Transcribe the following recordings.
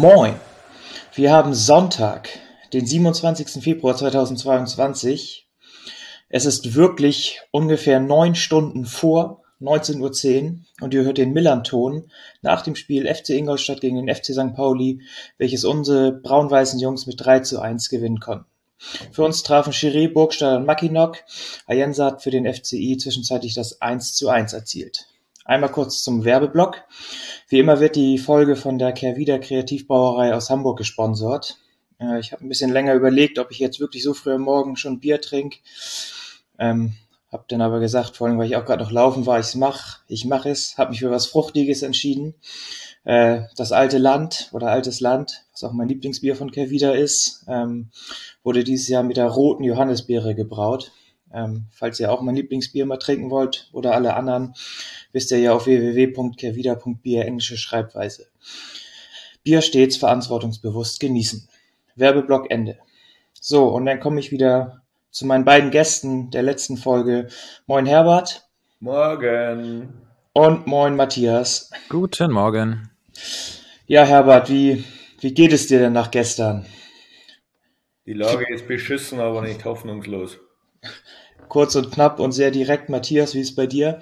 Moin! Wir haben Sonntag, den 27. Februar 2022. Es ist wirklich ungefähr neun Stunden vor 19.10 Uhr und ihr hört den Millanton nach dem Spiel FC Ingolstadt gegen den FC St. Pauli, welches unsere braun-weißen Jungs mit 3 zu 1 gewinnen konnten. Für uns trafen Chiré, Burgstaller und Mackinock. Ayensa hat für den FCI zwischenzeitlich das 1 zu 1 erzielt. Einmal kurz zum Werbeblock. Wie immer wird die Folge von der Kehrwieder Kreativbrauerei aus Hamburg gesponsert. Äh, ich habe ein bisschen länger überlegt, ob ich jetzt wirklich so früh am Morgen schon Bier trinke. Ähm, hab dann aber gesagt, vor allem weil ich auch gerade noch laufen war, ich mach, ich mache es, habe mich für was Fruchtiges entschieden. Äh, das alte Land oder altes Land, was auch mein Lieblingsbier von Kehrwieder ist, ähm, wurde dieses Jahr mit der roten Johannisbeere gebraut. Ähm, falls ihr auch mein Lieblingsbier mal trinken wollt oder alle anderen, wisst ihr ja auf www.kervida.bier englische Schreibweise. Bier stets verantwortungsbewusst genießen. Werbeblock Ende. So, und dann komme ich wieder zu meinen beiden Gästen der letzten Folge. Moin Herbert. Morgen. Und moin Matthias. Guten Morgen. Ja, Herbert, wie, wie geht es dir denn nach gestern? Die Lage ist beschissen, aber nicht hoffnungslos kurz und knapp und sehr direkt. Matthias, wie ist es bei dir?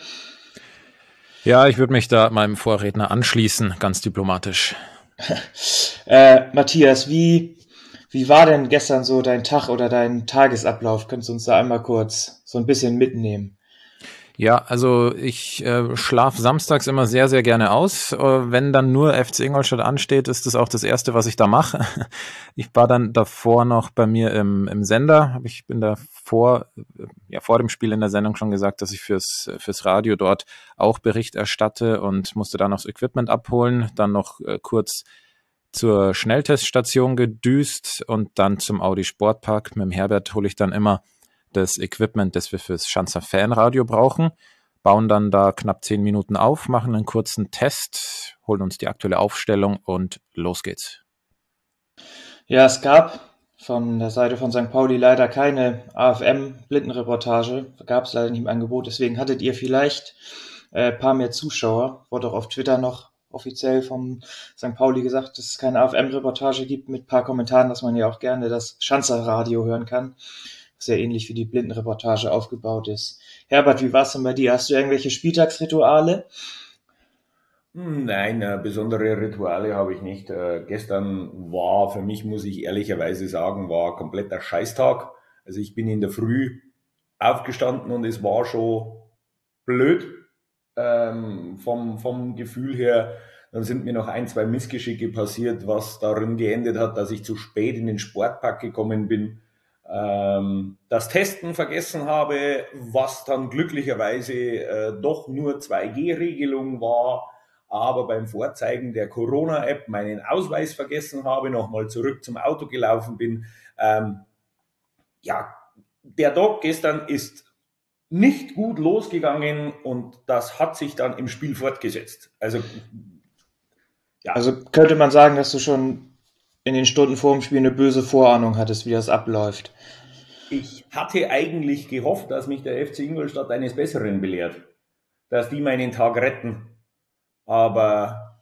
Ja, ich würde mich da meinem Vorredner anschließen, ganz diplomatisch. äh, Matthias, wie, wie war denn gestern so dein Tag oder dein Tagesablauf? Könntest du uns da einmal kurz so ein bisschen mitnehmen? Ja, also ich äh, schlafe samstags immer sehr, sehr gerne aus. Äh, wenn dann nur FC Ingolstadt ansteht, ist das auch das Erste, was ich da mache. Ich war dann davor noch bei mir im, im Sender. Ich bin da vor, ja, vor dem Spiel in der Sendung schon gesagt, dass ich fürs, fürs Radio dort auch Bericht erstatte und musste da noch das Equipment abholen. Dann noch äh, kurz zur Schnellteststation gedüst und dann zum Audi Sportpark. Mit dem Herbert hole ich dann immer das Equipment, das wir fürs Schanzer Fanradio brauchen, bauen dann da knapp zehn Minuten auf, machen einen kurzen Test, holen uns die aktuelle Aufstellung und los geht's. Ja, es gab von der Seite von St. Pauli leider keine AFM-Blindenreportage, gab es leider nicht im Angebot, deswegen hattet ihr vielleicht ein äh, paar mehr Zuschauer, wurde auch auf Twitter noch offiziell vom St. Pauli gesagt, dass es keine AFM-Reportage gibt mit ein paar Kommentaren, dass man ja auch gerne das Schanzer Radio hören kann sehr ähnlich wie die Blindenreportage aufgebaut ist. Herbert, wie war es denn bei dir? Hast du irgendwelche Spieltagsrituale? Nein, äh, besondere Rituale habe ich nicht. Äh, gestern war für mich, muss ich ehrlicherweise sagen, war kompletter Scheißtag. Also ich bin in der Früh aufgestanden und es war schon blöd ähm, vom, vom Gefühl her. Dann sind mir noch ein, zwei Missgeschicke passiert, was darin geendet hat, dass ich zu spät in den Sportpark gekommen bin ähm, das Testen vergessen habe, was dann glücklicherweise äh, doch nur 2G-Regelung war, aber beim Vorzeigen der Corona-App meinen Ausweis vergessen habe, nochmal zurück zum Auto gelaufen bin. Ähm, ja, der Dog gestern ist nicht gut losgegangen und das hat sich dann im Spiel fortgesetzt. Also, ja. Also könnte man sagen, dass du schon in den Stunden vor dem Spiel eine böse Vorahnung hattest, wie das abläuft. Ich hatte eigentlich gehofft, dass mich der FC Ingolstadt eines Besseren belehrt, dass die meinen Tag retten. Aber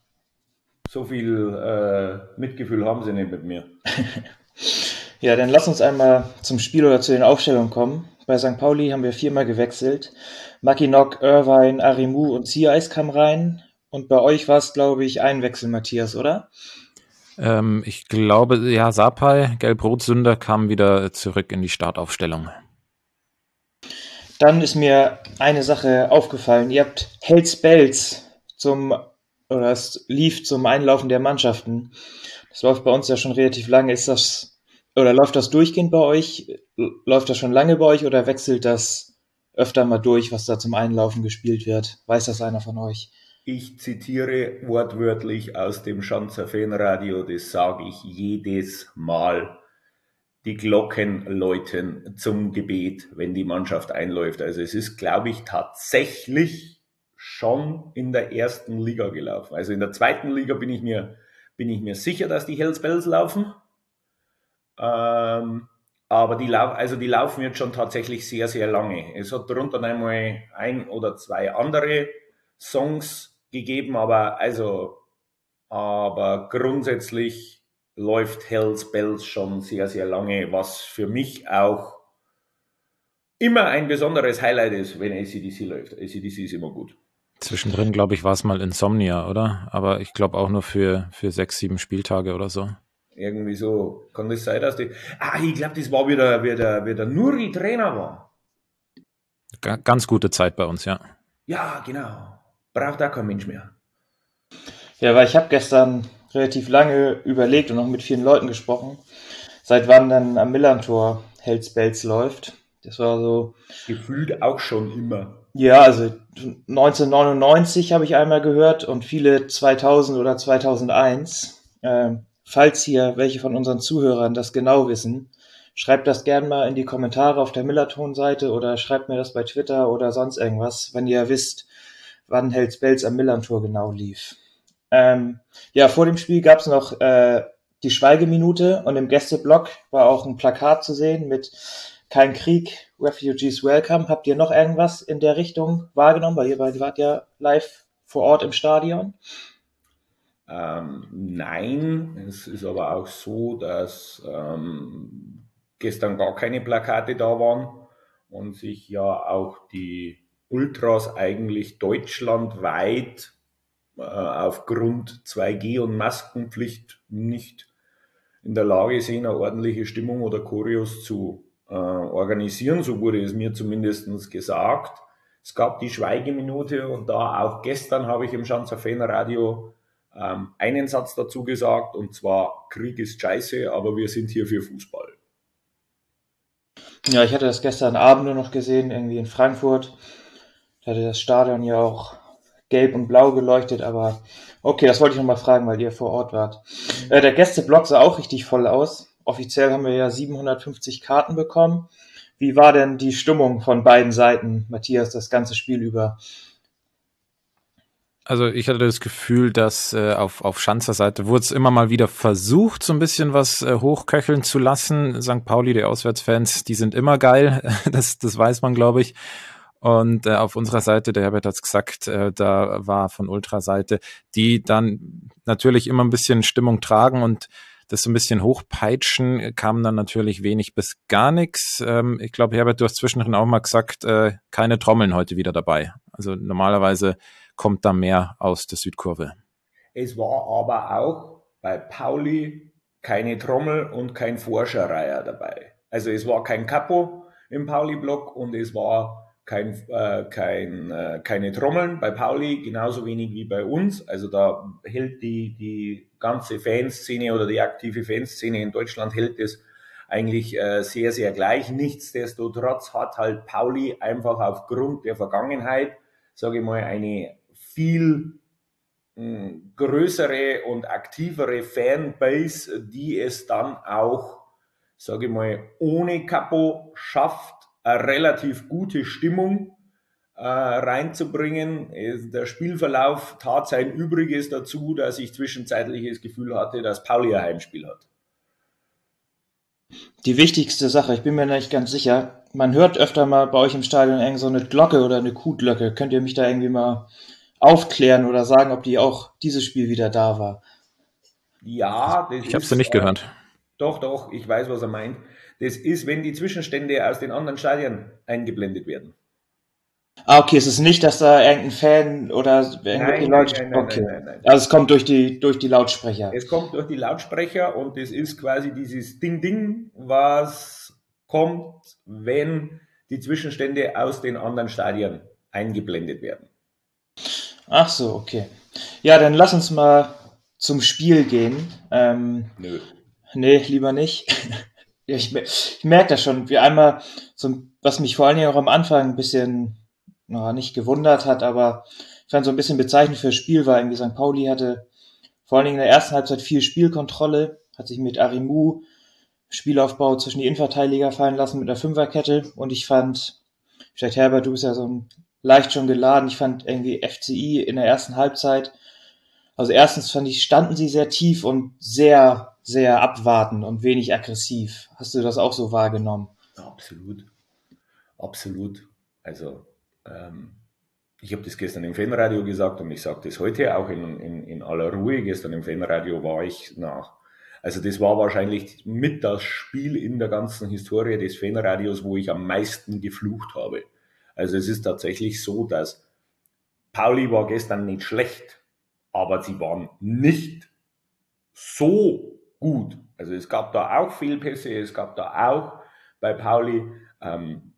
so viel äh, Mitgefühl haben sie nicht mit mir. ja, dann lass uns einmal zum Spiel oder zu den Aufstellungen kommen. Bei St. Pauli haben wir viermal gewechselt. Mackinock, Irvine, Arimu und Ziereis kamen rein. Und bei euch war es, glaube ich, ein Wechsel, Matthias, oder? Ähm, ich glaube, ja, Sapai, Gelb-Rot-Sünder, kam wieder zurück in die Startaufstellung. Dann ist mir eine Sache aufgefallen. Ihr habt Hells Bells zum, oder es lief zum Einlaufen der Mannschaften. Das läuft bei uns ja schon relativ lange. Ist das, oder läuft das durchgehend bei euch? Läuft das schon lange bei euch oder wechselt das öfter mal durch, was da zum Einlaufen gespielt wird? Weiß das einer von euch? Ich zitiere wortwörtlich aus dem Schanzer Fanradio, das sage ich jedes Mal. Die Glocken läuten zum Gebet, wenn die Mannschaft einläuft. Also es ist, glaube ich, tatsächlich schon in der ersten Liga gelaufen. Also in der zweiten Liga bin ich mir, bin ich mir sicher, dass die Hells Bells laufen. Ähm, Aber die, also die laufen jetzt schon tatsächlich sehr, sehr lange. Es hat darunter einmal ein oder zwei andere Songs gegeben, aber also, aber grundsätzlich läuft Hells Bells schon sehr, sehr lange, was für mich auch immer ein besonderes Highlight ist, wenn ACDC läuft. ACDC ist immer gut. Zwischendrin, glaube ich, war es mal Insomnia, oder? Aber ich glaube auch nur für, für sechs, sieben Spieltage oder so. Irgendwie so. Kann das sein, dass die. Ah, ich glaube, das war wieder, wieder, wieder Nuri Trainer war. Ganz gute Zeit bei uns, ja. Ja, genau. Braucht da kein Mensch mehr. Ja, weil ich habe gestern relativ lange überlegt und auch mit vielen Leuten gesprochen, seit wann dann am Millantor Hells Bells läuft. Das war so. Gefühlt auch schon immer. Ja, also 1999 habe ich einmal gehört und viele 2000 oder 2001. Ähm, falls hier welche von unseren Zuhörern das genau wissen, schreibt das gern mal in die Kommentare auf der Millerton-Seite oder schreibt mir das bei Twitter oder sonst irgendwas, wenn ihr wisst, wann Hells Bells am Millantor genau lief. Ähm, ja, vor dem Spiel gab's noch äh, die Schweigeminute und im Gästeblock war auch ein Plakat zu sehen mit Kein Krieg, Refugees Welcome. Habt ihr noch irgendwas in der Richtung wahrgenommen? Weil ihr, ihr wart ja live vor Ort im Stadion. Ähm, nein, es ist aber auch so, dass ähm, gestern gar keine Plakate da waren und sich ja auch die Ultras eigentlich deutschlandweit äh, aufgrund 2G und Maskenpflicht nicht in der Lage sehen, eine ordentliche Stimmung oder Choreos zu äh, organisieren. So wurde es mir zumindest gesagt. Es gab die Schweigeminute und da auch gestern habe ich im Schanzer Fanradio ähm, einen Satz dazu gesagt und zwar Krieg ist scheiße, aber wir sind hier für Fußball. Ja, ich hatte das gestern Abend nur noch gesehen, irgendwie in Frankfurt. Da hatte das Stadion ja auch gelb und blau geleuchtet, aber okay, das wollte ich nochmal fragen, weil ihr vor Ort wart. Äh, der Gästeblock sah auch richtig voll aus. Offiziell haben wir ja 750 Karten bekommen. Wie war denn die Stimmung von beiden Seiten, Matthias, das ganze Spiel über? Also ich hatte das Gefühl, dass äh, auf, auf Schanzer Seite wurde es immer mal wieder versucht, so ein bisschen was äh, hochköcheln zu lassen. St. Pauli, die Auswärtsfans, die sind immer geil, das, das weiß man, glaube ich. Und äh, auf unserer Seite, der Herbert hat's gesagt, äh, da war von Ultraseite, die dann natürlich immer ein bisschen Stimmung tragen und das so ein bisschen hochpeitschen, kam dann natürlich wenig bis gar nichts. Ähm, ich glaube, Herbert, du hast zwischendrin auch mal gesagt, äh, keine Trommeln heute wieder dabei. Also normalerweise kommt da mehr aus der Südkurve. Es war aber auch bei Pauli keine Trommel und kein Forscherreiher dabei. Also es war kein Capo im Pauli-Block und es war kein, äh, kein, äh, keine Trommeln bei Pauli, genauso wenig wie bei uns. Also da hält die, die ganze Fanszene oder die aktive Fanszene in Deutschland hält es eigentlich äh, sehr, sehr gleich. Nichtsdestotrotz hat halt Pauli einfach aufgrund der Vergangenheit, sage ich mal, eine viel hm, größere und aktivere Fanbase, die es dann auch, sage ich mal, ohne Capo schafft, relativ gute Stimmung äh, reinzubringen. Der Spielverlauf tat sein Übriges dazu, dass ich zwischenzeitlich das Gefühl hatte, dass Pauli ein Heimspiel hat. Die wichtigste Sache, ich bin mir nicht ganz sicher, man hört öfter mal bei euch im Stadion irgend so eine Glocke oder eine Kuhglocke. Könnt ihr mich da irgendwie mal aufklären oder sagen, ob die auch dieses Spiel wieder da war? Ja, das ich habe sie nicht gehört. Äh, doch, doch, ich weiß, was er meint. Das ist, wenn die Zwischenstände aus den anderen Stadien eingeblendet werden. Ah, okay, es ist nicht, dass da irgendein Fan oder irgendwelche Leute. Nein, nein, okay. nein, nein, nein, Also es kommt durch die, durch die Lautsprecher. Es kommt durch die Lautsprecher und es ist quasi dieses Ding-Ding, was kommt, wenn die Zwischenstände aus den anderen Stadien eingeblendet werden. Ach so, okay. Ja, dann lass uns mal zum Spiel gehen. Ähm, Nö. Nee, lieber nicht. Ja, ich, ich merke das schon, wie einmal, so, was mich vor allen Dingen auch am Anfang ein bisschen, na, nicht gewundert hat, aber ich fand so ein bisschen bezeichnend für das Spiel war irgendwie St. Pauli hatte vor allen Dingen in der ersten Halbzeit viel Spielkontrolle, hat sich mit Arimu Spielaufbau zwischen die Innenverteidiger fallen lassen mit einer Fünferkette und ich fand, vielleicht Herbert, du bist ja so ein, leicht schon geladen, ich fand irgendwie FCI in der ersten Halbzeit, also erstens fand ich, standen sie sehr tief und sehr sehr abwartend und wenig aggressiv. Hast du das auch so wahrgenommen? Absolut. Absolut. Also, ähm, ich habe das gestern im Fanradio gesagt und ich sage das heute auch in, in, in aller Ruhe. Gestern im Fanradio war ich nach. Also das war wahrscheinlich mit das Spiel in der ganzen Historie des Fanradios, wo ich am meisten geflucht habe. Also es ist tatsächlich so, dass Pauli war gestern nicht schlecht, aber sie waren nicht so gut. Also es gab da auch Fehlpässe, es gab da auch bei Pauli ähm,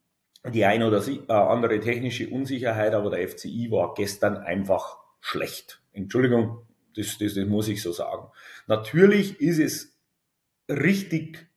die eine oder äh, andere technische Unsicherheit, aber der FCI war gestern einfach schlecht. Entschuldigung, das, das, das muss ich so sagen. Natürlich ist es richtig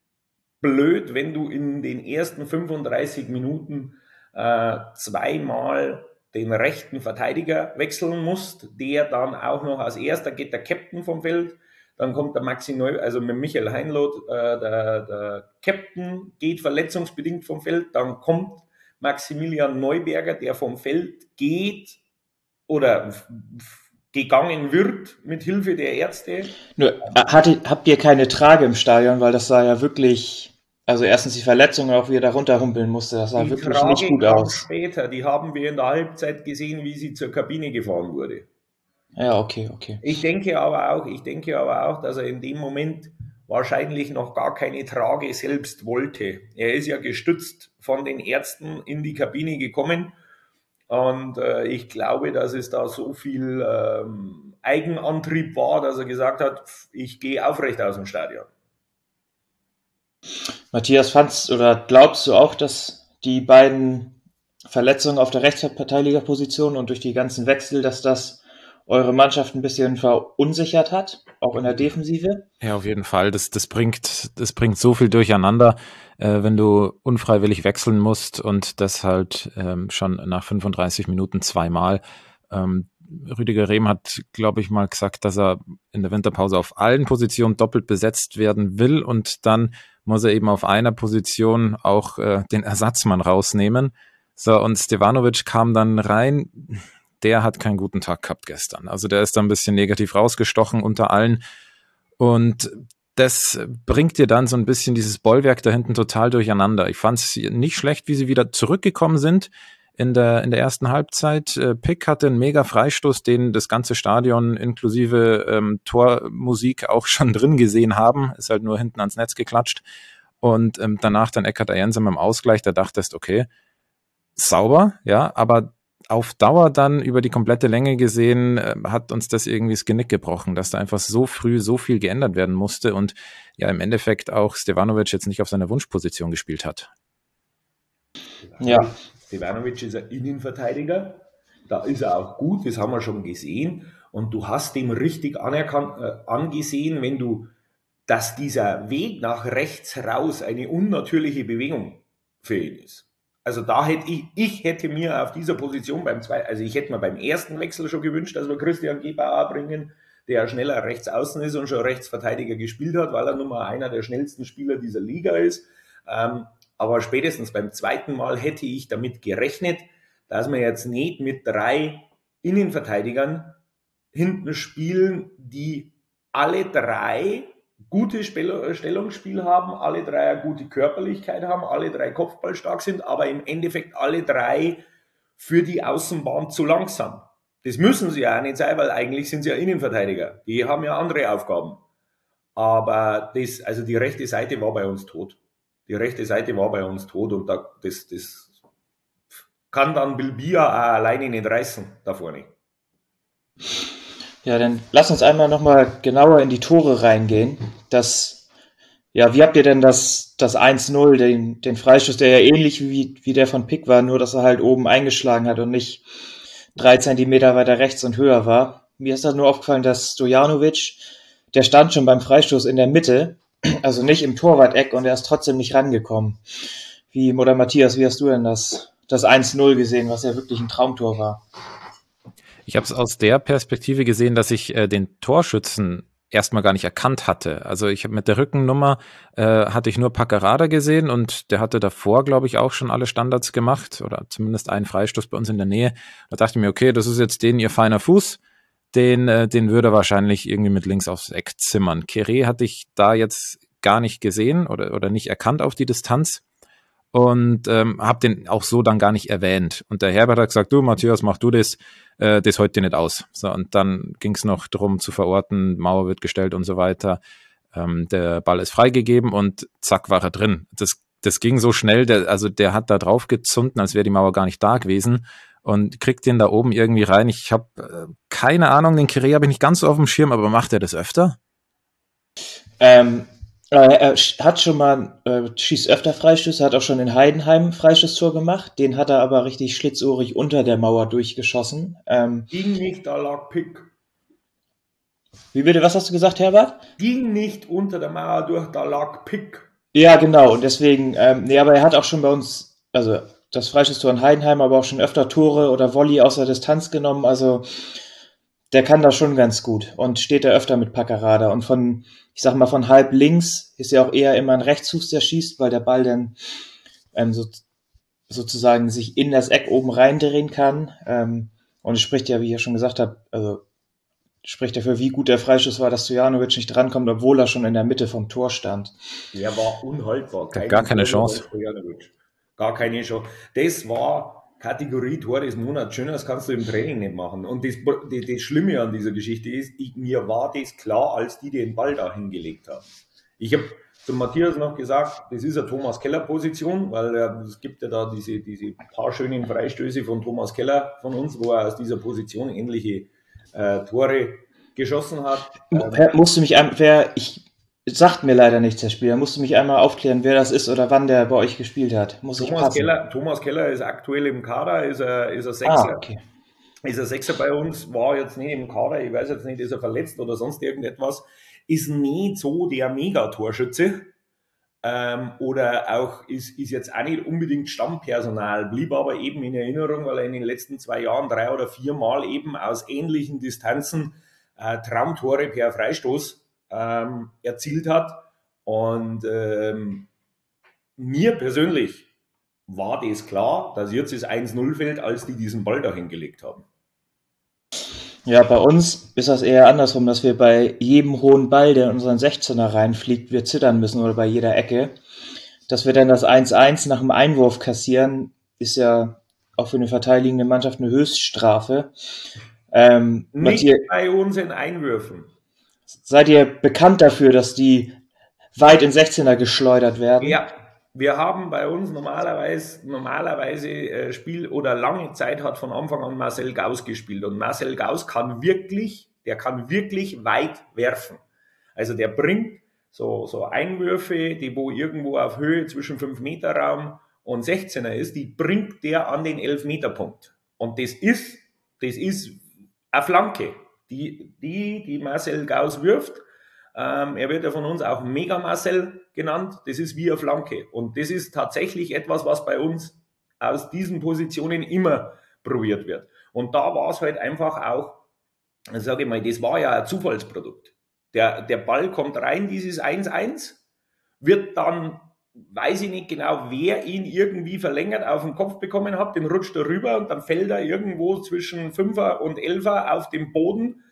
blöd, wenn du in den ersten 35 Minuten äh, zweimal den rechten Verteidiger wechseln musst, der dann auch noch als erster geht der Captain vom Feld, dann kommt der Maxi Neu, also mit Michael Heinloth, äh, der, der Captain geht verletzungsbedingt vom Feld, dann kommt Maximilian Neuberger, der vom Feld geht oder gegangen wird mit Hilfe der Ärzte. Nur, äh, hatte, habt ihr keine Trage im Stadion, weil das sah ja wirklich, also erstens die Verletzung, auch wie er da runterhumpeln musste, das sah die wirklich Trage nicht gut aus. Später, die haben wir in der Halbzeit gesehen, wie sie zur Kabine gefahren wurde. Ja, okay, okay. Ich denke aber auch, ich denke aber auch, dass er in dem Moment wahrscheinlich noch gar keine Trage selbst wollte. Er ist ja gestützt von den Ärzten in die Kabine gekommen und äh, ich glaube, dass es da so viel ähm, Eigenantrieb war, dass er gesagt hat, ich gehe aufrecht aus dem Stadion. Matthias, fandst oder glaubst du auch, dass die beiden Verletzungen auf der Rechtsverteidigerposition und durch die ganzen Wechsel, dass das eure Mannschaft ein bisschen verunsichert hat, auch in der Defensive? Ja, auf jeden Fall. Das, das, bringt, das bringt so viel durcheinander, äh, wenn du unfreiwillig wechseln musst und das halt ähm, schon nach 35 Minuten zweimal. Ähm, Rüdiger Rehm hat, glaube ich, mal gesagt, dass er in der Winterpause auf allen Positionen doppelt besetzt werden will und dann muss er eben auf einer Position auch äh, den Ersatzmann rausnehmen. So, und Stevanovic kam dann rein der hat keinen guten Tag gehabt gestern. Also der ist da ein bisschen negativ rausgestochen unter allen. Und das bringt dir dann so ein bisschen dieses Bollwerk da hinten total durcheinander. Ich fand es nicht schlecht, wie sie wieder zurückgekommen sind in der, in der ersten Halbzeit. Äh, Pick hatte einen mega Freistoß, den das ganze Stadion inklusive ähm, Tormusik auch schon drin gesehen haben. Ist halt nur hinten ans Netz geklatscht. Und ähm, danach dann Eckert Jensen im Ausgleich, da dachtest, okay, sauber, ja, aber auf Dauer dann über die komplette Länge gesehen, äh, hat uns das irgendwie das Genick gebrochen, dass da einfach so früh so viel geändert werden musste und ja im Endeffekt auch Stevanovic jetzt nicht auf seiner Wunschposition gespielt hat. Ja. Stevanovic ist ein Innenverteidiger, da ist er auch gut, das haben wir schon gesehen und du hast dem richtig anerkannt, äh, angesehen, wenn du, dass dieser Weg nach rechts raus eine unnatürliche Bewegung für ihn ist. Also da hätte ich, ich hätte mir auf dieser Position beim zwei, also ich hätte mir beim ersten Wechsel schon gewünscht, dass wir Christian Gebauer bringen, der schneller rechts außen ist und schon Rechtsverteidiger gespielt hat, weil er nun mal einer der schnellsten Spieler dieser Liga ist. Ähm, aber spätestens beim zweiten Mal hätte ich damit gerechnet, dass wir jetzt nicht mit drei Innenverteidigern hinten spielen, die alle drei gute Stellungsspiel haben, alle drei eine gute Körperlichkeit haben, alle drei kopfballstark sind, aber im Endeffekt alle drei für die Außenbahn zu langsam. Das müssen sie ja auch nicht sein, weil eigentlich sind sie ja Innenverteidiger. Die haben ja andere Aufgaben. Aber das, also die rechte Seite war bei uns tot. Die rechte Seite war bei uns tot und da, das, das kann dann Bilbia alleine nicht reißen da vorne. Ja, dann lass uns einmal nochmal genauer in die Tore reingehen. Das, ja, wie habt ihr denn das, das 1-0, den, den Freistoß, der ja ähnlich wie, wie der von Pick war, nur dass er halt oben eingeschlagen hat und nicht drei Zentimeter weiter rechts und höher war. Mir ist das nur aufgefallen, dass Stojanovic, der stand schon beim Freistoß in der Mitte, also nicht im Torwart-Eck und er ist trotzdem nicht rangekommen. Wie, oder Matthias, wie hast du denn das, das 1-0 gesehen, was ja wirklich ein Traumtor war? Ich habe es aus der Perspektive gesehen, dass ich äh, den Torschützen erstmal gar nicht erkannt hatte. Also ich habe mit der Rückennummer äh, hatte ich nur Packerada gesehen und der hatte davor, glaube ich, auch schon alle Standards gemacht oder zumindest einen Freistoß bei uns in der Nähe. Da dachte ich mir, okay, das ist jetzt den ihr feiner Fuß. den, äh, den würde er wahrscheinlich irgendwie mit links aufs Eck zimmern. Kere hatte ich da jetzt gar nicht gesehen oder, oder nicht erkannt auf die Distanz und ähm, habe den auch so dann gar nicht erwähnt. Und der Herbert hat gesagt, du Matthias, mach du das, äh, das heute nicht aus. So, und dann ging es noch darum zu verorten, Mauer wird gestellt und so weiter. Ähm, der Ball ist freigegeben und zack war er drin. Das, das ging so schnell, der, also der hat da drauf gezunden, als wäre die Mauer gar nicht da gewesen und kriegt den da oben irgendwie rein. Ich habe äh, keine Ahnung, den Kire habe ich nicht ganz so auf dem Schirm, aber macht er das öfter? Ähm, äh, er hat schon mal, äh, schießt öfter Freistöße, hat auch schon in Heidenheim Freistoßtor gemacht. Den hat er aber richtig schlitzohrig unter der Mauer durchgeschossen. Ähm, Ging nicht, da lag Pick. Wie bitte, was hast du gesagt, Herbert? Ging nicht unter der Mauer durch, da lag Pick. Ja, genau. Und deswegen, ähm, nee, aber er hat auch schon bei uns, also das Freistoßtor in Heidenheim, aber auch schon öfter Tore oder Volley aus der Distanz genommen. Also der kann das schon ganz gut und steht da öfter mit Packerada. Und von, ich sag mal, von halb links ist ja auch eher immer ein Rechtsfuß, der schießt, weil der Ball dann ähm, so, sozusagen sich in das Eck oben reindrehen kann. Ähm, und es spricht ja, wie ich ja schon gesagt habe, also spricht dafür, wie gut der Freischuss war, dass Stojanovic nicht drankommt, obwohl er schon in der Mitte vom Tor stand. Der war unhaltbar. Kein gar keine Chance. Gar keine Chance. Das war Kategorie Tor des Monats. Schöneres kannst du im Training nicht machen. Und das, das, das Schlimme an dieser Geschichte ist, ich, mir war das klar, als die den Ball da hingelegt haben. Ich habe zum Matthias noch gesagt, das ist eine Thomas Keller Position, weil äh, es gibt ja da diese, diese paar schönen Freistöße von Thomas Keller von uns, wo er aus dieser Position ähnliche äh, Tore geschossen hat. Ähm, musst du mich, wer, ich sagt mir leider nichts, der Spieler. Musst du mich einmal aufklären, wer das ist oder wann der bei euch gespielt hat? Muss Thomas, ich Keller, Thomas Keller ist aktuell im Kader, ist er, ist er Sechser. Ah, okay. Ist er Sechser bei uns, war jetzt nicht im Kader, ich weiß jetzt nicht, ist er verletzt oder sonst irgendetwas. Ist nicht so der Megatorschütze. Ähm, oder auch ist, ist jetzt auch nicht unbedingt Stammpersonal, blieb aber eben in Erinnerung, weil er in den letzten zwei Jahren drei oder vier Mal eben aus ähnlichen Distanzen äh, Traumtore per Freistoß ähm, erzielt hat. Und ähm, mir persönlich war das klar, dass jetzt das 1-0 fällt, als die diesen Ball dahin gelegt haben. Ja, bei uns ist das eher andersrum, dass wir bei jedem hohen Ball, der in unseren 16er reinfliegt, wir zittern müssen oder bei jeder Ecke. Dass wir dann das 1-1 nach dem Einwurf kassieren, ist ja auch für eine verteidigende Mannschaft eine Höchststrafe. Ähm, Nicht Matthias, bei uns in Einwürfen seid ihr bekannt dafür, dass die weit in 16er geschleudert werden? Ja, wir haben bei uns normalerweise, normalerweise äh, Spiel oder lange Zeit hat von Anfang an Marcel Gauss gespielt. Und Marcel Gauss kann wirklich, der kann wirklich weit werfen. Also der bringt so, so Einwürfe, die wo irgendwo auf Höhe zwischen 5 Meter Raum und 16er ist, die bringt der an den 11 Meter Punkt. Und das ist, das ist eine Flanke die, die, die Marcel Gauss wirft. Ähm, er wird ja von uns auch Mega Marcel genannt. Das ist wie eine Flanke. Und das ist tatsächlich etwas, was bei uns aus diesen Positionen immer probiert wird. Und da war es halt einfach auch, sage ich mal, das war ja ein Zufallsprodukt. Der, der Ball kommt rein, dieses 1-1, wird dann, weiß ich nicht genau, wer ihn irgendwie verlängert auf den Kopf bekommen hat, den rutscht er rüber und dann fällt er irgendwo zwischen 5er und 11er auf dem Boden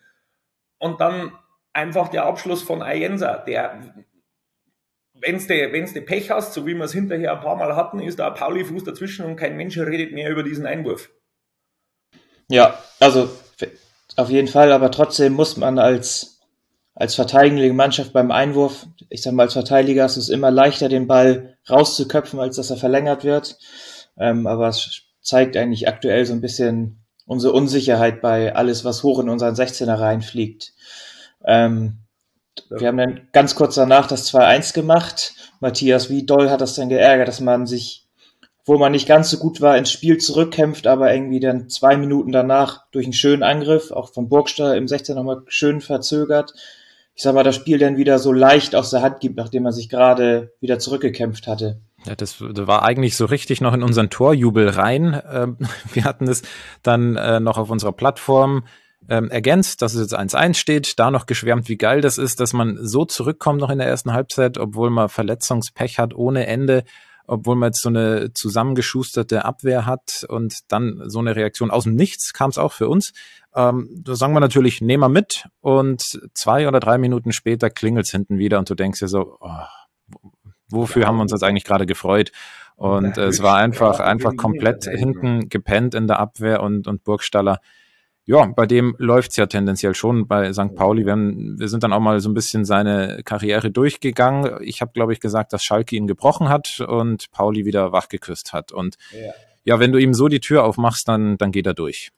und dann einfach der Abschluss von Ayensa, der, wenn du wenn's de Pech hast, so wie wir es hinterher ein paar Mal hatten, ist da ein Pauli-Fuß dazwischen und kein Mensch redet mehr über diesen Einwurf. Ja, also auf jeden Fall, aber trotzdem muss man als, als verteidigende Mannschaft beim Einwurf, ich sag mal, als Verteidiger ist es immer leichter, den Ball rauszuköpfen, als dass er verlängert wird. Ähm, aber es zeigt eigentlich aktuell so ein bisschen unsere Unsicherheit bei alles, was hoch in unseren 16er reinfliegt. Ähm. Wir haben dann ganz kurz danach das 2-1 gemacht. Matthias, wie doll hat das denn geärgert, dass man sich, wo man nicht ganz so gut war, ins Spiel zurückkämpft, aber irgendwie dann zwei Minuten danach durch einen schönen Angriff, auch von Burgstaller im 16 nochmal schön verzögert. Ich sag mal, das Spiel dann wieder so leicht aus der Hand gibt, nachdem man sich gerade wieder zurückgekämpft hatte. Ja, das, war eigentlich so richtig noch in unseren Torjubel rein. Ähm, wir hatten es dann äh, noch auf unserer Plattform ähm, ergänzt, dass es jetzt 1-1 steht, da noch geschwärmt, wie geil das ist, dass man so zurückkommt noch in der ersten Halbzeit, obwohl man Verletzungspech hat ohne Ende obwohl man jetzt so eine zusammengeschusterte Abwehr hat und dann so eine Reaktion aus dem Nichts kam es auch für uns. Ähm, da sagen wir natürlich, nehmen wir mit und zwei oder drei Minuten später klingelt es hinten wieder und du denkst dir so, oh, wofür haben wir uns jetzt eigentlich gerade gefreut? Und ja, es war einfach, einfach komplett hinten gepennt in der Abwehr und, und Burgstaller ja, bei dem läuft's ja tendenziell schon bei St. Pauli. Wir, haben, wir sind dann auch mal so ein bisschen seine Karriere durchgegangen. Ich habe, glaube ich, gesagt, dass Schalke ihn gebrochen hat und Pauli wieder wachgeküsst hat. Und ja. ja, wenn du ihm so die Tür aufmachst, dann, dann geht er durch.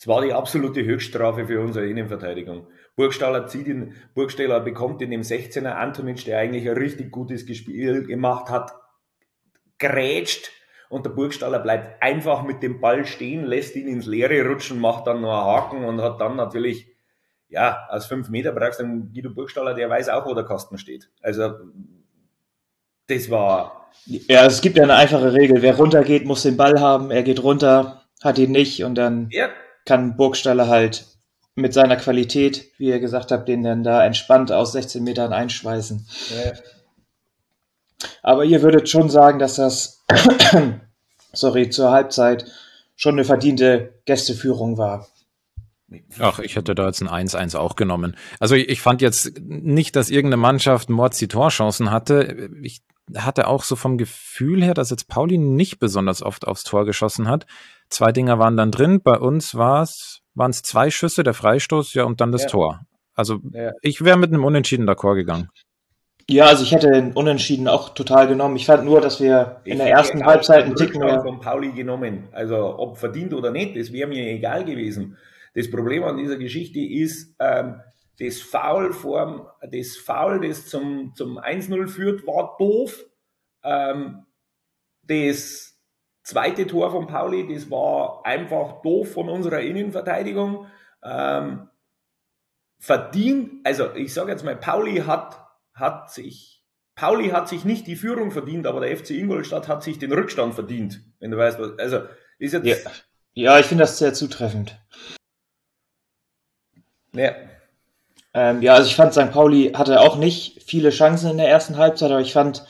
Es war die absolute Höchststrafe für unsere Innenverteidigung. Burgstaller zieht ihn, Burgstaller bekommt in dem 16er Antonic, der eigentlich ein richtig gutes Spiel gemacht hat, grätscht und der Burgstaller bleibt einfach mit dem Ball stehen, lässt ihn ins Leere rutschen, macht dann nur einen Haken und hat dann natürlich, ja, aus fünf Meter brauchst du einen Guido Burgstaller, der weiß auch, wo der Kasten steht. Also, das war. Ja, es gibt ja eine einfache Regel. Wer runtergeht, muss den Ball haben. Er geht runter, hat ihn nicht und dann ja. Kann Burgstaller halt mit seiner Qualität, wie ihr gesagt habt, den dann da entspannt aus 16 Metern einschweißen. Ja. Aber ihr würdet schon sagen, dass das, sorry, zur Halbzeit schon eine verdiente Gästeführung war. Ach, ich hätte da jetzt ein 1-1 auch genommen. Also ich, ich, fand jetzt nicht, dass irgendeine Mannschaft Mords die Torchancen hatte. Ich hatte auch so vom Gefühl her, dass jetzt Pauli nicht besonders oft aufs Tor geschossen hat. Zwei Dinger waren dann drin. Bei uns war es, waren es zwei Schüsse, der Freistoß, ja, und dann das ja. Tor. Also ja. ich wäre mit einem Unentschieden d'accord gegangen. Ja, also ich hätte den Unentschieden auch total genommen. Ich fand nur, dass wir in ich der ersten Halbzeit einen Tick mehr... von Pauli genommen. Also ob verdient oder nicht, das wäre mir egal gewesen. Das Problem an dieser Geschichte ist, ähm, das Foul vorm, das Foul, das zum, zum 1-0 führt, war doof. Ähm, das zweite Tor von Pauli, das war einfach doof von unserer Innenverteidigung. Ähm, verdient, also ich sage jetzt mal, Pauli hat hat sich, Pauli hat sich nicht die Führung verdient, aber der FC Ingolstadt hat sich den Rückstand verdient, wenn du weißt, was, also, ist jetzt. Ja, ja ich finde das sehr zutreffend. Ja. Ähm, ja, also ich fand, St. Pauli hatte auch nicht viele Chancen in der ersten Halbzeit, aber ich fand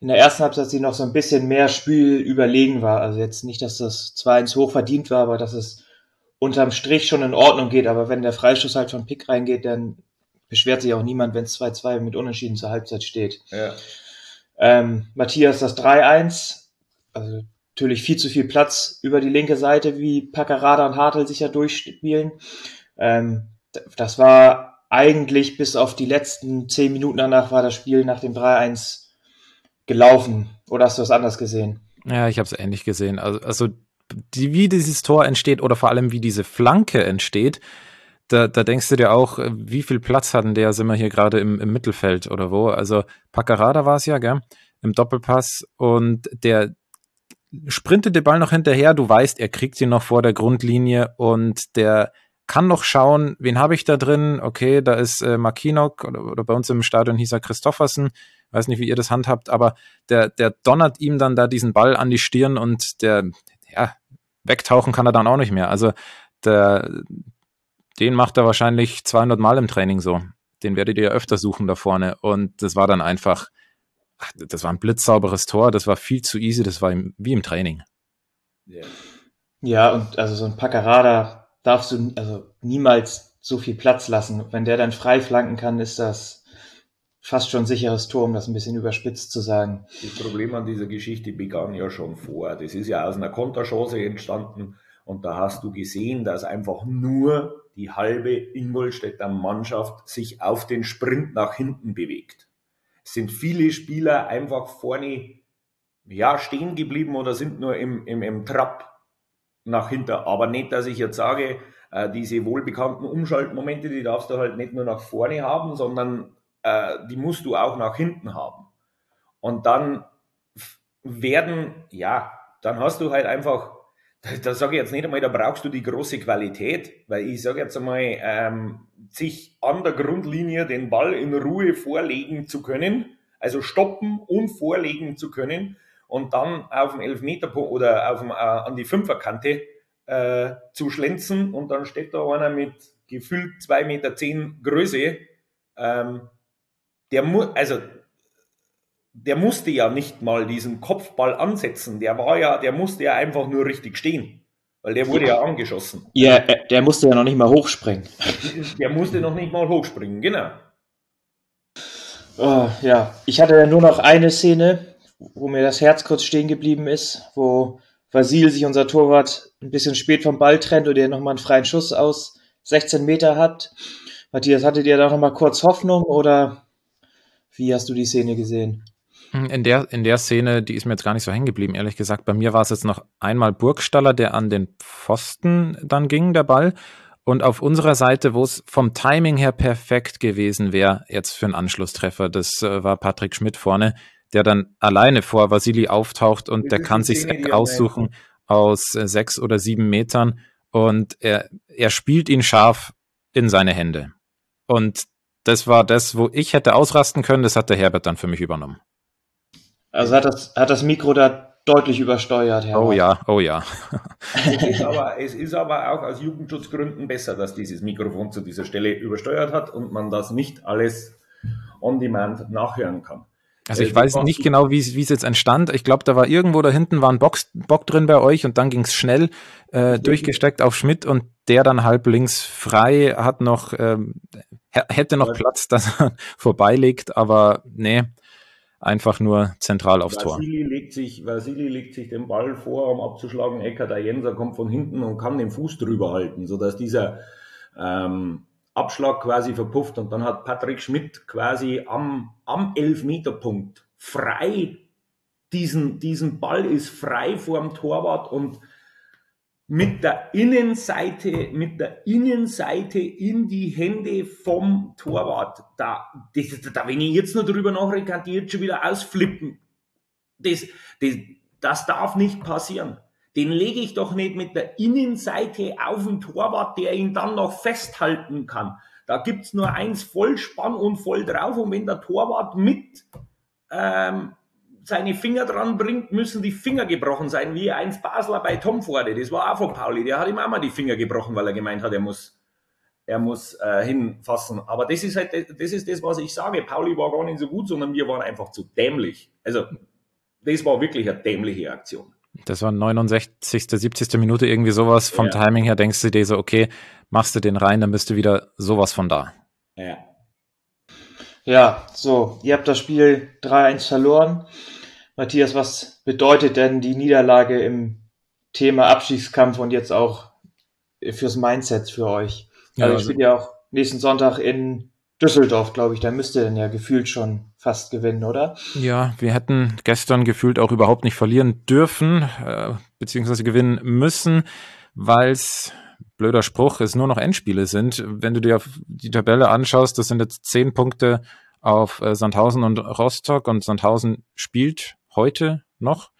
in der ersten Halbzeit, sie noch so ein bisschen mehr Spiel überlegen war. Also jetzt nicht, dass das 2-1 hoch verdient war, aber dass es unterm Strich schon in Ordnung geht. Aber wenn der Freistoß halt von Pick reingeht, dann beschwert sich auch niemand, wenn es 2-2 mit Unentschieden zur Halbzeit steht. Ja. Ähm, Matthias das 3-1, also natürlich viel zu viel Platz über die linke Seite, wie Packerada und Hartl sich ja durchspielen. Ähm, das war eigentlich bis auf die letzten zehn Minuten danach war das Spiel nach dem 3-1 gelaufen. Oder hast du das anders gesehen? Ja, ich habe es ähnlich gesehen. Also, also die, wie dieses Tor entsteht oder vor allem wie diese Flanke entsteht, da, da denkst du dir auch, wie viel Platz hatten der, sind wir hier gerade im, im Mittelfeld oder wo? Also Paccarada war es ja, gell? Im Doppelpass und der sprintet den Ball noch hinterher, du weißt, er kriegt ihn noch vor der Grundlinie und der kann noch schauen, wen habe ich da drin? Okay, da ist äh, Makinok oder, oder bei uns im Stadion hieß er Christoffersen. Weiß nicht, wie ihr das handhabt, aber der, der donnert ihm dann da diesen Ball an die Stirn und der, ja, wegtauchen kann er dann auch nicht mehr. Also der, den macht er wahrscheinlich 200 Mal im Training so. Den werdet ihr ja öfter suchen da vorne. Und das war dann einfach, das war ein blitzsauberes Tor, das war viel zu easy, das war wie im Training. Ja, und also so ein Packerada darfst du also niemals so viel Platz lassen. Wenn der dann frei flanken kann, ist das fast schon sicheres Tor, um das ein bisschen überspitzt zu sagen. Das Problem an dieser Geschichte begann ja schon vor. Das ist ja aus einer Konterchance entstanden und da hast du gesehen, dass einfach nur die halbe Ingolstädter Mannschaft sich auf den Sprint nach hinten bewegt. Es sind viele Spieler einfach vorne ja, stehen geblieben oder sind nur im, im, im Trab nach hinten. Aber nicht, dass ich jetzt sage, äh, diese wohlbekannten Umschaltmomente, die darfst du halt nicht nur nach vorne haben, sondern äh, die musst du auch nach hinten haben. Und dann werden, ja, dann hast du halt einfach da, da sage ich jetzt nicht einmal, da brauchst du die große Qualität, weil ich sage jetzt einmal, ähm, sich an der Grundlinie den Ball in Ruhe vorlegen zu können, also stoppen und vorlegen zu können und dann auf dem Elfmeterpunkt oder auf dem, äh, an die Fünferkante äh, zu schlenzen und dann steht da einer mit gefühlt zwei Meter zehn Größe, ähm, der muss, also der musste ja nicht mal diesen Kopfball ansetzen. Der war ja, der musste ja einfach nur richtig stehen. Weil der wurde ja angeschossen. Ja, äh, der musste ja noch nicht mal hochspringen. Der musste noch nicht mal hochspringen, genau. Oh, ja, ich hatte ja nur noch eine Szene, wo mir das Herz kurz stehen geblieben ist, wo Vasil sich unser Torwart ein bisschen spät vom Ball trennt und er nochmal einen freien Schuss aus 16 Meter hat. Matthias, hattet ihr da nochmal kurz Hoffnung oder wie hast du die Szene gesehen? In der, in der Szene, die ist mir jetzt gar nicht so hängen geblieben, ehrlich gesagt. Bei mir war es jetzt noch einmal Burgstaller, der an den Pfosten dann ging, der Ball. Und auf unserer Seite, wo es vom Timing her perfekt gewesen wäre, jetzt für einen Anschlusstreffer, das äh, war Patrick Schmidt vorne, der dann alleine vor Vasili auftaucht und der kann sich Eck aussuchen aus äh, sechs oder sieben Metern und er, er spielt ihn scharf in seine Hände. Und das war das, wo ich hätte ausrasten können, das hat der Herbert dann für mich übernommen. Also hat das, hat das Mikro da deutlich übersteuert, Herr. Oh ja, oh ja. es, ist aber, es ist aber auch aus Jugendschutzgründen besser, dass dieses Mikrofon zu dieser Stelle übersteuert hat und man das nicht alles on demand nachhören kann. Also ich äh, weiß nicht genau, wie es jetzt entstand. Ich glaube, da war irgendwo da hinten war ein Box, Bock drin bei euch und dann ging es schnell äh, durchgesteckt auf Schmidt und der dann halb links frei hat noch, ähm, hätte noch Platz, dass er vorbeilegt, aber nee, einfach nur zentral aufs Vasili Tor. Legt sich, Vasili legt sich den Ball vor, um abzuschlagen. Ecker, der Jenser kommt von hinten und kann den Fuß drüber halten, sodass dieser ähm, Abschlag quasi verpufft. Und dann hat Patrick Schmidt quasi am, am Elfmeterpunkt frei diesen, diesen Ball ist frei vor dem Torwart und mit der Innenseite, mit der Innenseite in die Hände vom Torwart. Da, das, da wenn ich jetzt noch drüber nachrede, kann die jetzt schon wieder ausflippen. Das, das, das darf nicht passieren. Den lege ich doch nicht mit der Innenseite auf den Torwart, der ihn dann noch festhalten kann. Da gibt's nur eins voll Spann und voll drauf. Und wenn der Torwart mit ähm, seine Finger dran bringt, müssen die Finger gebrochen sein, wie eins Basler bei Tom Forde. Das war auch von Pauli. Der hat ihm auch mal die Finger gebrochen, weil er gemeint hat, er muss, er muss äh, hinfassen. Aber das ist halt, das ist das, was ich sage. Pauli war gar nicht so gut, sondern wir waren einfach zu dämlich. Also, das war wirklich eine dämliche Aktion. Das war 69., 70. Minute, irgendwie sowas. Vom ja. Timing her denkst du dir so, okay, machst du den rein, dann bist du wieder sowas von da. Ja. Ja, so, ihr habt das Spiel 3-1 verloren. Matthias, was bedeutet denn die Niederlage im Thema Abstiegskampf und jetzt auch fürs Mindset für euch? Ja, also, also spielt ja auch nächsten Sonntag in Düsseldorf, glaube ich. Da müsste dann ja gefühlt schon fast gewinnen, oder? Ja, wir hätten gestern gefühlt auch überhaupt nicht verlieren dürfen, äh, beziehungsweise gewinnen müssen, weil es blöder Spruch, es nur noch Endspiele sind. Wenn du dir die Tabelle anschaust, das sind jetzt zehn Punkte auf äh, Sandhausen und Rostock und Sandhausen spielt heute noch.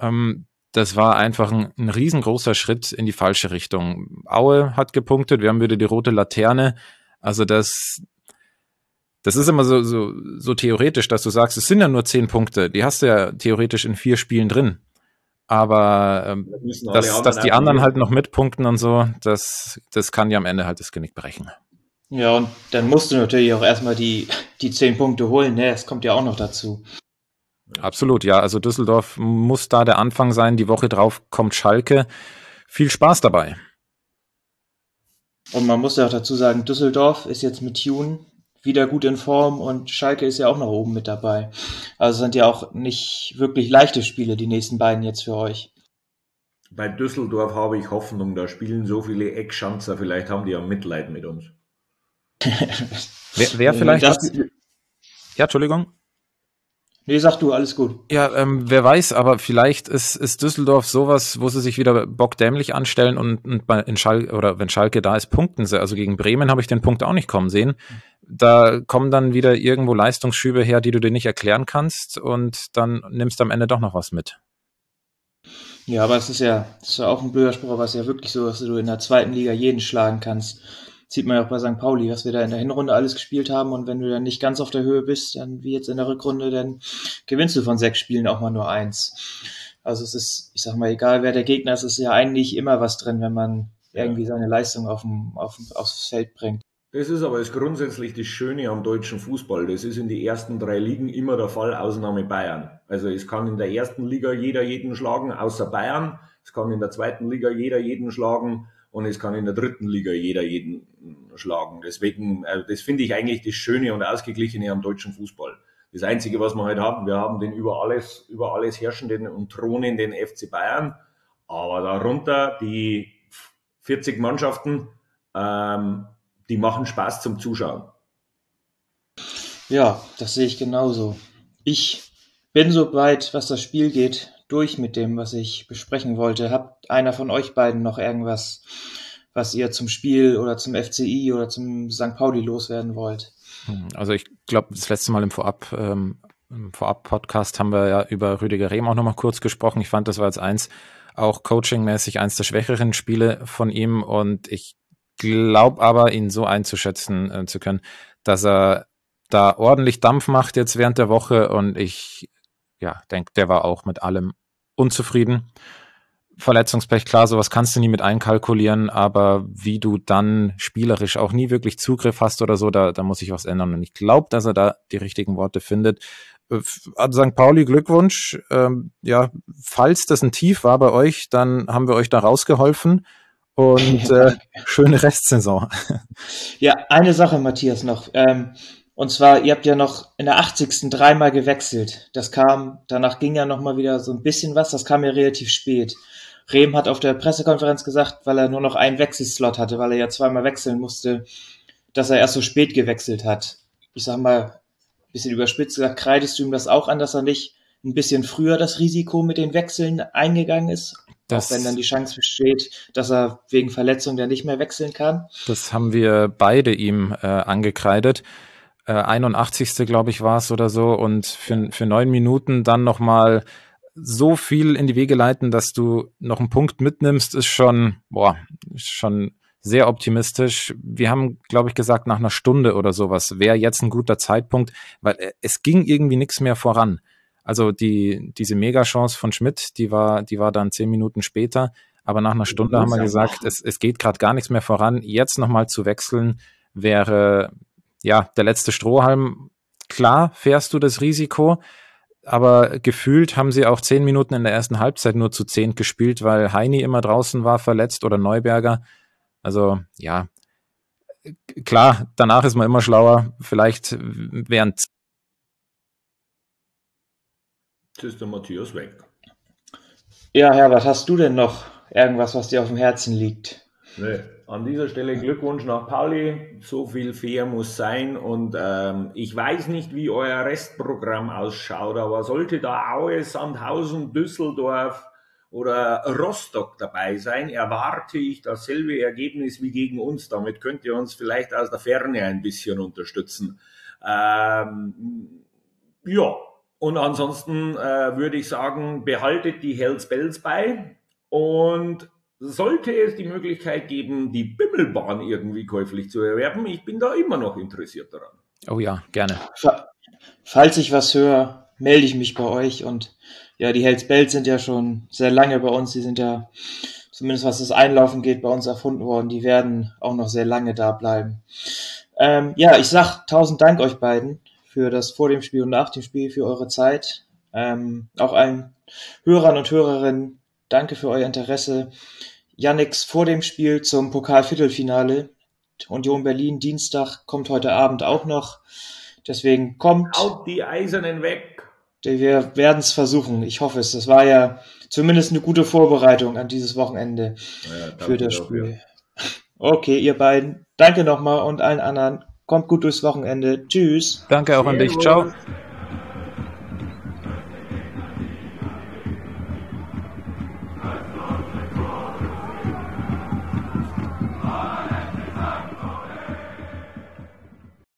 Ähm, das war einfach ein, ein, riesengroßer Schritt in die falsche Richtung. Aue hat gepunktet, wir haben wieder die rote Laterne. Also das, das ist immer so, so, so theoretisch, dass du sagst, es sind ja nur zehn Punkte. Die hast du ja theoretisch in vier Spielen drin. Aber ähm, dass, dass die anderen halt noch mitpunkten und so, das, das kann ja am Ende halt das Genick brechen. Ja, und dann musst du natürlich auch erstmal die, die zehn Punkte holen, ne? Das kommt ja auch noch dazu. Absolut, ja. Also Düsseldorf muss da der Anfang sein. Die Woche drauf kommt Schalke. Viel Spaß dabei. Und man muss ja auch dazu sagen, Düsseldorf ist jetzt mit Tune wieder gut in Form und Schalke ist ja auch noch oben mit dabei. Also sind ja auch nicht wirklich leichte Spiele, die nächsten beiden jetzt für euch. Bei Düsseldorf habe ich Hoffnung, da spielen so viele Eckschanzer, vielleicht haben die ja Mitleid mit uns. wer, wer vielleicht. Das, ja, Entschuldigung. Nee, sag du, alles gut. Ja, ähm, wer weiß, aber vielleicht ist, ist Düsseldorf sowas, wo sie sich wieder bockdämlich anstellen und, und bei, in Schalke, oder wenn Schalke da ist, punkten sie. Also gegen Bremen habe ich den Punkt auch nicht kommen sehen. Da kommen dann wieder irgendwo Leistungsschübe her, die du dir nicht erklären kannst und dann nimmst du am Ende doch noch was mit. Ja, aber es ist ja, das ist ja auch ein blöder Spruch, aber es ist ja wirklich so, dass du in der zweiten Liga jeden schlagen kannst sieht man ja auch bei St. Pauli, was wir da in der Hinrunde alles gespielt haben. Und wenn du dann nicht ganz auf der Höhe bist, dann wie jetzt in der Rückrunde, dann gewinnst du von sechs Spielen auch mal nur eins. Also es ist, ich sag mal, egal wer der Gegner ist, ist ja eigentlich immer was drin, wenn man irgendwie seine Leistung auf dem, auf, aufs Feld bringt. Das ist aber das grundsätzlich das Schöne am deutschen Fußball. Das ist in den ersten drei Ligen immer der Fall, Ausnahme Bayern. Also es kann in der ersten Liga jeder jeden schlagen, außer Bayern. Es kann in der zweiten Liga jeder jeden schlagen und es kann in der dritten Liga jeder jeden schlagen. Deswegen, äh, das finde ich eigentlich das Schöne und Ausgeglichene am deutschen Fußball. Das Einzige, was wir heute halt haben, wir haben den über alles, über alles herrschenden und thronenden FC Bayern, aber darunter die 40 Mannschaften, ähm, die machen Spaß zum Zuschauen. Ja, das sehe ich genauso. Ich bin soweit, was das Spiel geht, durch mit dem, was ich besprechen wollte. Habt einer von euch beiden noch irgendwas, was ihr zum Spiel oder zum FCI oder zum St. Pauli loswerden wollt? Hm, also ich glaube, das letzte Mal im Vorab, ähm, Vorab-Podcast haben wir ja über Rüdiger Rehm auch nochmal kurz gesprochen. Ich fand, das war jetzt eins, auch coachingmäßig eins der schwächeren Spiele von ihm und ich glaube aber, ihn so einzuschätzen äh, zu können, dass er da ordentlich Dampf macht jetzt während der Woche und ich ja, denke, der war auch mit allem unzufrieden. Verletzungspech, klar, sowas kannst du nie mit einkalkulieren, aber wie du dann spielerisch auch nie wirklich Zugriff hast oder so, da, da muss ich was ändern. Und ich glaube, dass er da die richtigen Worte findet. Äh, an St. Pauli Glückwunsch. Ähm, ja, falls das ein Tief war bei euch, dann haben wir euch da rausgeholfen und äh, schöne Restsaison. Ja, eine Sache, Matthias, noch. Ähm, und zwar, ihr habt ja noch in der 80. dreimal gewechselt. Das kam, danach ging ja nochmal wieder so ein bisschen was, das kam ja relativ spät. Rehm hat auf der Pressekonferenz gesagt, weil er nur noch einen Wechselslot hatte, weil er ja zweimal wechseln musste, dass er erst so spät gewechselt hat. Ich sag mal, bisschen überspitzt gesagt, kreidest du ihm das auch an, dass er nicht ein bisschen früher das Risiko mit den Wechseln eingegangen ist? Das, auch wenn dann die Chance besteht, dass er wegen Verletzung dann nicht mehr wechseln kann. Das haben wir beide ihm äh, angekreidet. Äh, 81. glaube ich war es oder so und für, für neun Minuten dann nochmal so viel in die Wege leiten, dass du noch einen Punkt mitnimmst, ist schon, boah, ist schon sehr optimistisch. Wir haben, glaube ich, gesagt, nach einer Stunde oder sowas wäre jetzt ein guter Zeitpunkt, weil äh, es ging irgendwie nichts mehr voran. Also die, diese Mega-Chance von Schmidt, die war, die war dann zehn Minuten später. Aber nach einer Stunde haben wir gesagt, es, es geht gerade gar nichts mehr voran. Jetzt nochmal zu wechseln wäre ja der letzte Strohhalm. Klar fährst du das Risiko, aber gefühlt haben sie auch zehn Minuten in der ersten Halbzeit nur zu zehn gespielt, weil Heini immer draußen war verletzt oder Neuberger. Also ja, klar, danach ist man immer schlauer. Vielleicht wären Jetzt ist der Matthias weg. Ja, Herbert, hast du denn noch irgendwas, was dir auf dem Herzen liegt? Nee. An dieser Stelle Glückwunsch nach Pauli. So viel fair muss sein. Und ähm, ich weiß nicht, wie euer Restprogramm ausschaut, aber sollte da Aue, Sandhausen, Düsseldorf oder Rostock dabei sein, erwarte ich dasselbe Ergebnis wie gegen uns. Damit könnt ihr uns vielleicht aus der Ferne ein bisschen unterstützen. Ähm, ja, und ansonsten äh, würde ich sagen, behaltet die Hells Bells bei und sollte es die Möglichkeit geben, die Bimmelbahn irgendwie käuflich zu erwerben, ich bin da immer noch interessiert daran. Oh ja, gerne. Falls ich was höre, melde ich mich bei euch und ja, die Hells Bells sind ja schon sehr lange bei uns, die sind ja zumindest was das Einlaufen geht, bei uns erfunden worden, die werden auch noch sehr lange da bleiben. Ähm, ja, ich sag tausend Dank euch beiden für das vor dem Spiel und nach dem Spiel, für eure Zeit. Ähm, auch allen Hörern und Hörerinnen, danke für euer Interesse. Jannix vor dem Spiel zum Pokalviertelfinale. Union Berlin Dienstag kommt heute Abend auch noch. Deswegen kommt. Haut die Eisernen weg. Wir werden es versuchen. Ich hoffe es. Das war ja zumindest eine gute Vorbereitung an dieses Wochenende ja, für das Spiel. Okay, ihr beiden. Danke nochmal und allen anderen. Kommt gut durchs Wochenende. Tschüss. Danke auch an dich. Ciao.